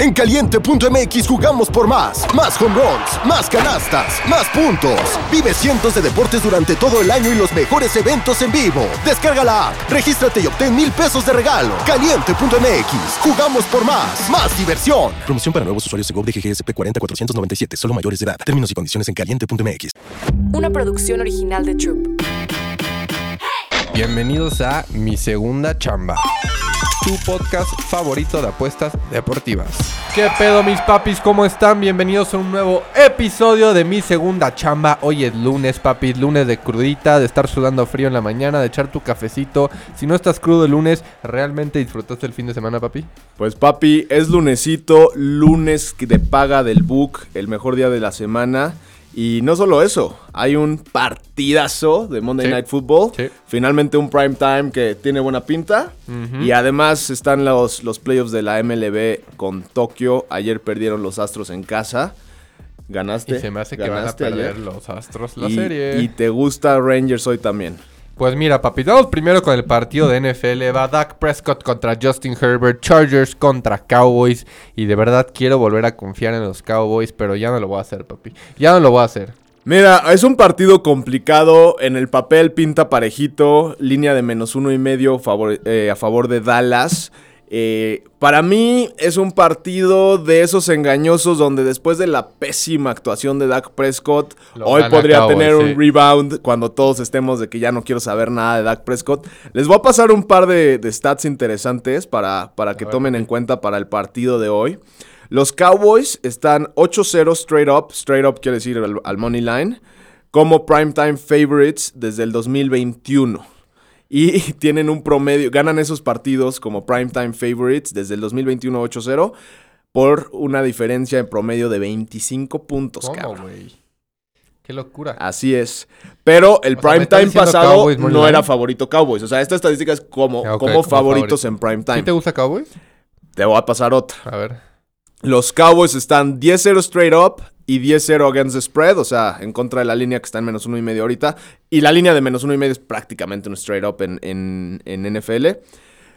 En caliente.mx jugamos por más. Más home runs, más canastas, más puntos. Vive cientos de deportes durante todo el año y los mejores eventos en vivo. Descarga la app, regístrate y obtén mil pesos de regalo. Caliente.mx, jugamos por más. Más diversión. Promoción para nuevos usuarios de GOV de GGSP 40497, solo mayores de edad. Términos y condiciones en caliente.mx. Una producción original de Troop. Bienvenidos a Mi Segunda Chamba, tu podcast favorito de apuestas deportivas. ¿Qué pedo mis papis? ¿Cómo están? Bienvenidos a un nuevo episodio de Mi Segunda Chamba. Hoy es lunes, papis, lunes de crudita, de estar sudando frío en la mañana, de echar tu cafecito. Si no estás crudo el lunes, ¿realmente disfrutaste el fin de semana, papi? Pues papi, es lunesito, lunes de paga del book, el mejor día de la semana. Y no solo eso, hay un partidazo de Monday Sí. Night Football. Sí. Finalmente un prime time que tiene buena pinta. Y además están los, los playoffs de la MLB con Tokio. Ayer perdieron los Astros en casa. Ganaste. Y se me hace que van a perder ayer. los Astros la y, serie. y te gusta Rangers hoy también. Pues mira, papi, vamos primero con el partido de NFL. Va Dak Prescott contra Justin Herbert, Chargers contra Cowboys. Y de verdad quiero volver a confiar en los Cowboys, pero ya no lo voy a hacer, papi. Ya no lo voy a hacer. Mira, es un partido complicado. En el papel pinta parejito. Línea de menos uno y medio eh, a favor de Dallas. Eh, para mí es un partido de esos engañosos donde después de la pésima actuación de Dak Prescott, Lo hoy podría tener sí. un rebound cuando todos estemos de que ya no quiero saber nada de Dak Prescott. Les voy a pasar un par de, de stats interesantes para, para que ver, tomen en cuenta para el partido de hoy. Los Cowboys están 8-0 straight up, straight up quiere decir al, al money line, como primetime favorites desde el 2021. Y tienen un promedio, ganan esos partidos como primetime favorites desde el 2021 8-0 por una diferencia en promedio de 25 puntos, ¿Cómo, cabrón. Qué locura. Así es. Pero el O sea, ¿me estás primetime pasado Cowboys no era favorito Cowboys. O sea, esta estadística es como, Ah, como como favoritos favorito. en primetime. ¿Sí te gusta Cowboys? Te voy a pasar otra. A ver. Los Cowboys están 10-0 straight up y 10-0 against the spread, o sea, en contra de la línea que está en menos uno y medio ahorita. Y la línea de menos uno y medio es prácticamente un straight up en, en- en NFL.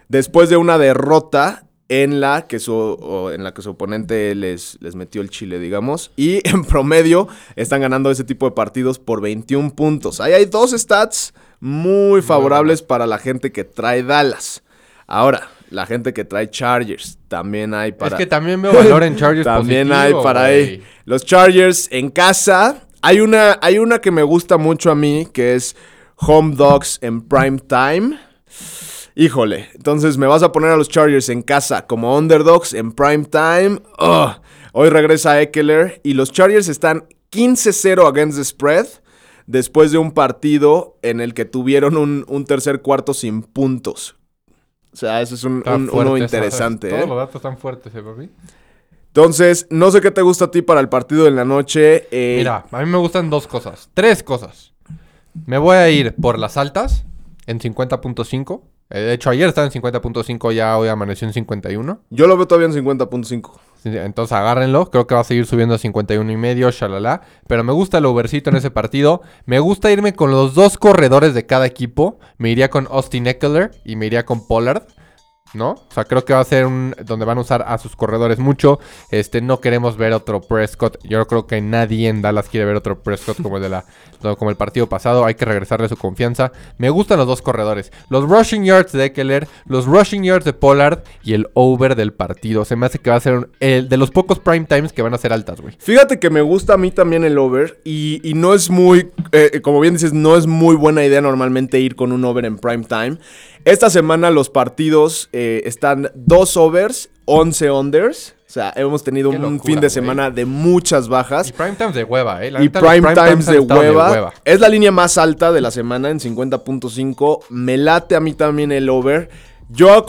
Después de una derrota en la que su, en la que su oponente les, les metió el chile, digamos. Y en promedio están ganando ese tipo de partidos por 21 puntos. Ahí hay dos stats muy favorables para la gente que trae Dallas. Ahora, la gente que trae Chargers, también hay para... Es que también veo valor en Chargers También positivo, hay para ahí. Los Chargers en casa. Hay una, hay una que me gusta mucho a mí, que es Home Dogs en Prime Time. Híjole, entonces me vas a poner a los Chargers en casa como underdogs en prime time. Ugh. Hoy regresa Eckler y los Chargers están 15-0 against the spread después de un partido en el que tuvieron un, un tercer cuarto sin puntos. O sea, eso es un, un- fuerte uno interesante. Todos ¿eh? los datos están fuertes, ¿eh, papi? Entonces, no sé qué te gusta a ti para el partido de la noche. eh, Mira, a mí me gustan dos cosas. Tres cosas. Me voy a ir por las altas en 50.5. Eh, de hecho, ayer estaba en 50.5, ya hoy amaneció en 51. Yo lo veo todavía en 50.5. Entonces agárrenlo. Creo que va a seguir subiendo a 51 y medio, shalala. Pero me gusta el overcito en ese partido. Me gusta irme con los dos corredores de cada equipo. Me iría con Austin Eckler y me iría con Pollard. ¿No? O sea, creo que va a ser un donde van a usar a sus corredores mucho. Este, no queremos ver otro Prescott. Yo creo que nadie en Dallas quiere ver otro Prescott como el de la como el partido pasado. Hay que regresarle su confianza. Me gustan los dos corredores. Los rushing yards de Eckler, los rushing yards de Pollard y el over del partido. Se me hace que va a ser un- el de los pocos prime times que van a ser altas, güey. Fíjate que me gusta a mí también el over y, y no es muy, eh, como bien dices, no es muy buena idea normalmente ir con un over en prime time. Esta semana los partidos eh, están dos overs, 11 unders. O sea, hemos tenido un fin de semana de muchas bajas. Y prime times de hueva, eh. La Y prime times han de hueva. Es la línea más alta de la semana en 50.5. Me late a mí también el over. Yo eh,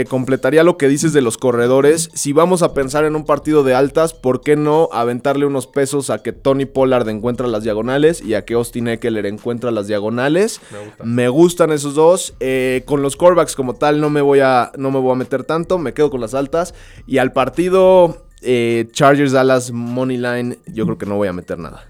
eh, completaría lo que dices de los corredores. Si vamos a pensar en un partido de altas, ¿por qué no aventarle unos pesos a que Tony Pollard encuentra las diagonales y a que Austin Eckler encuentra las diagonales? Me gusta. Me gustan esos dos. Eh, con los corebacks como tal no me voy a, no me voy a meter tanto. Me quedo con las altas. Y al partido Chargers Dallas Money Line, yo creo que no voy a meter nada.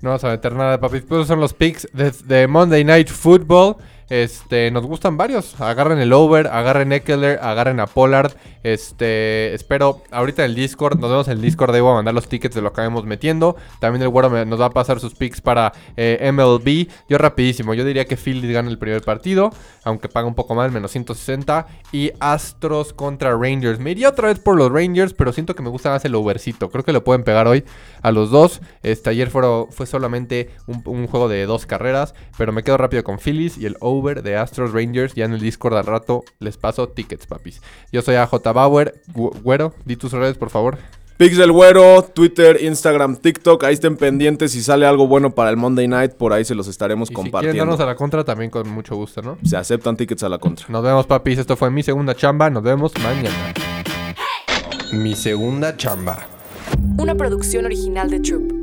No vas a meter nada, papi. Pues son los picks de, de Monday Night Football. Este, nos gustan varios. Agarren el over, agarren Eckler, agarren a Pollard. Este, espero ahorita en el Discord, nos vemos en el Discord, ahí voy a mandar los tickets de lo que vamos metiendo. También el me- nos va a pasar sus picks para eh, MLB. Yo rapidísimo, yo diría que Phillies gana el primer partido, aunque paga un poco más, menos 160. Y Astros contra Rangers. Me iría otra vez por los Rangers, pero siento que me gusta más el overcito. Creo que lo pueden pegar hoy a los dos. Este, ayer fue, fue solamente un, un juego de dos carreras, pero me quedo rápido con Phillies y el over de Astros Rangers. Ya en el Discord al rato les paso tickets, papis. Yo soy AJ Bauer. Güero, di tus redes, por favor. Pix del Güero, Twitter, Instagram, TikTok. Ahí estén pendientes. Si sale algo bueno para el Monday Night, por ahí se los estaremos Y si quieren compartiendo. darnos a la contra, también con mucho gusto, ¿no? Se aceptan tickets a la contra. Nos vemos, papis. Esto fue mi segunda chamba. Nos vemos mañana. Mi segunda chamba. Una producción original de Troop.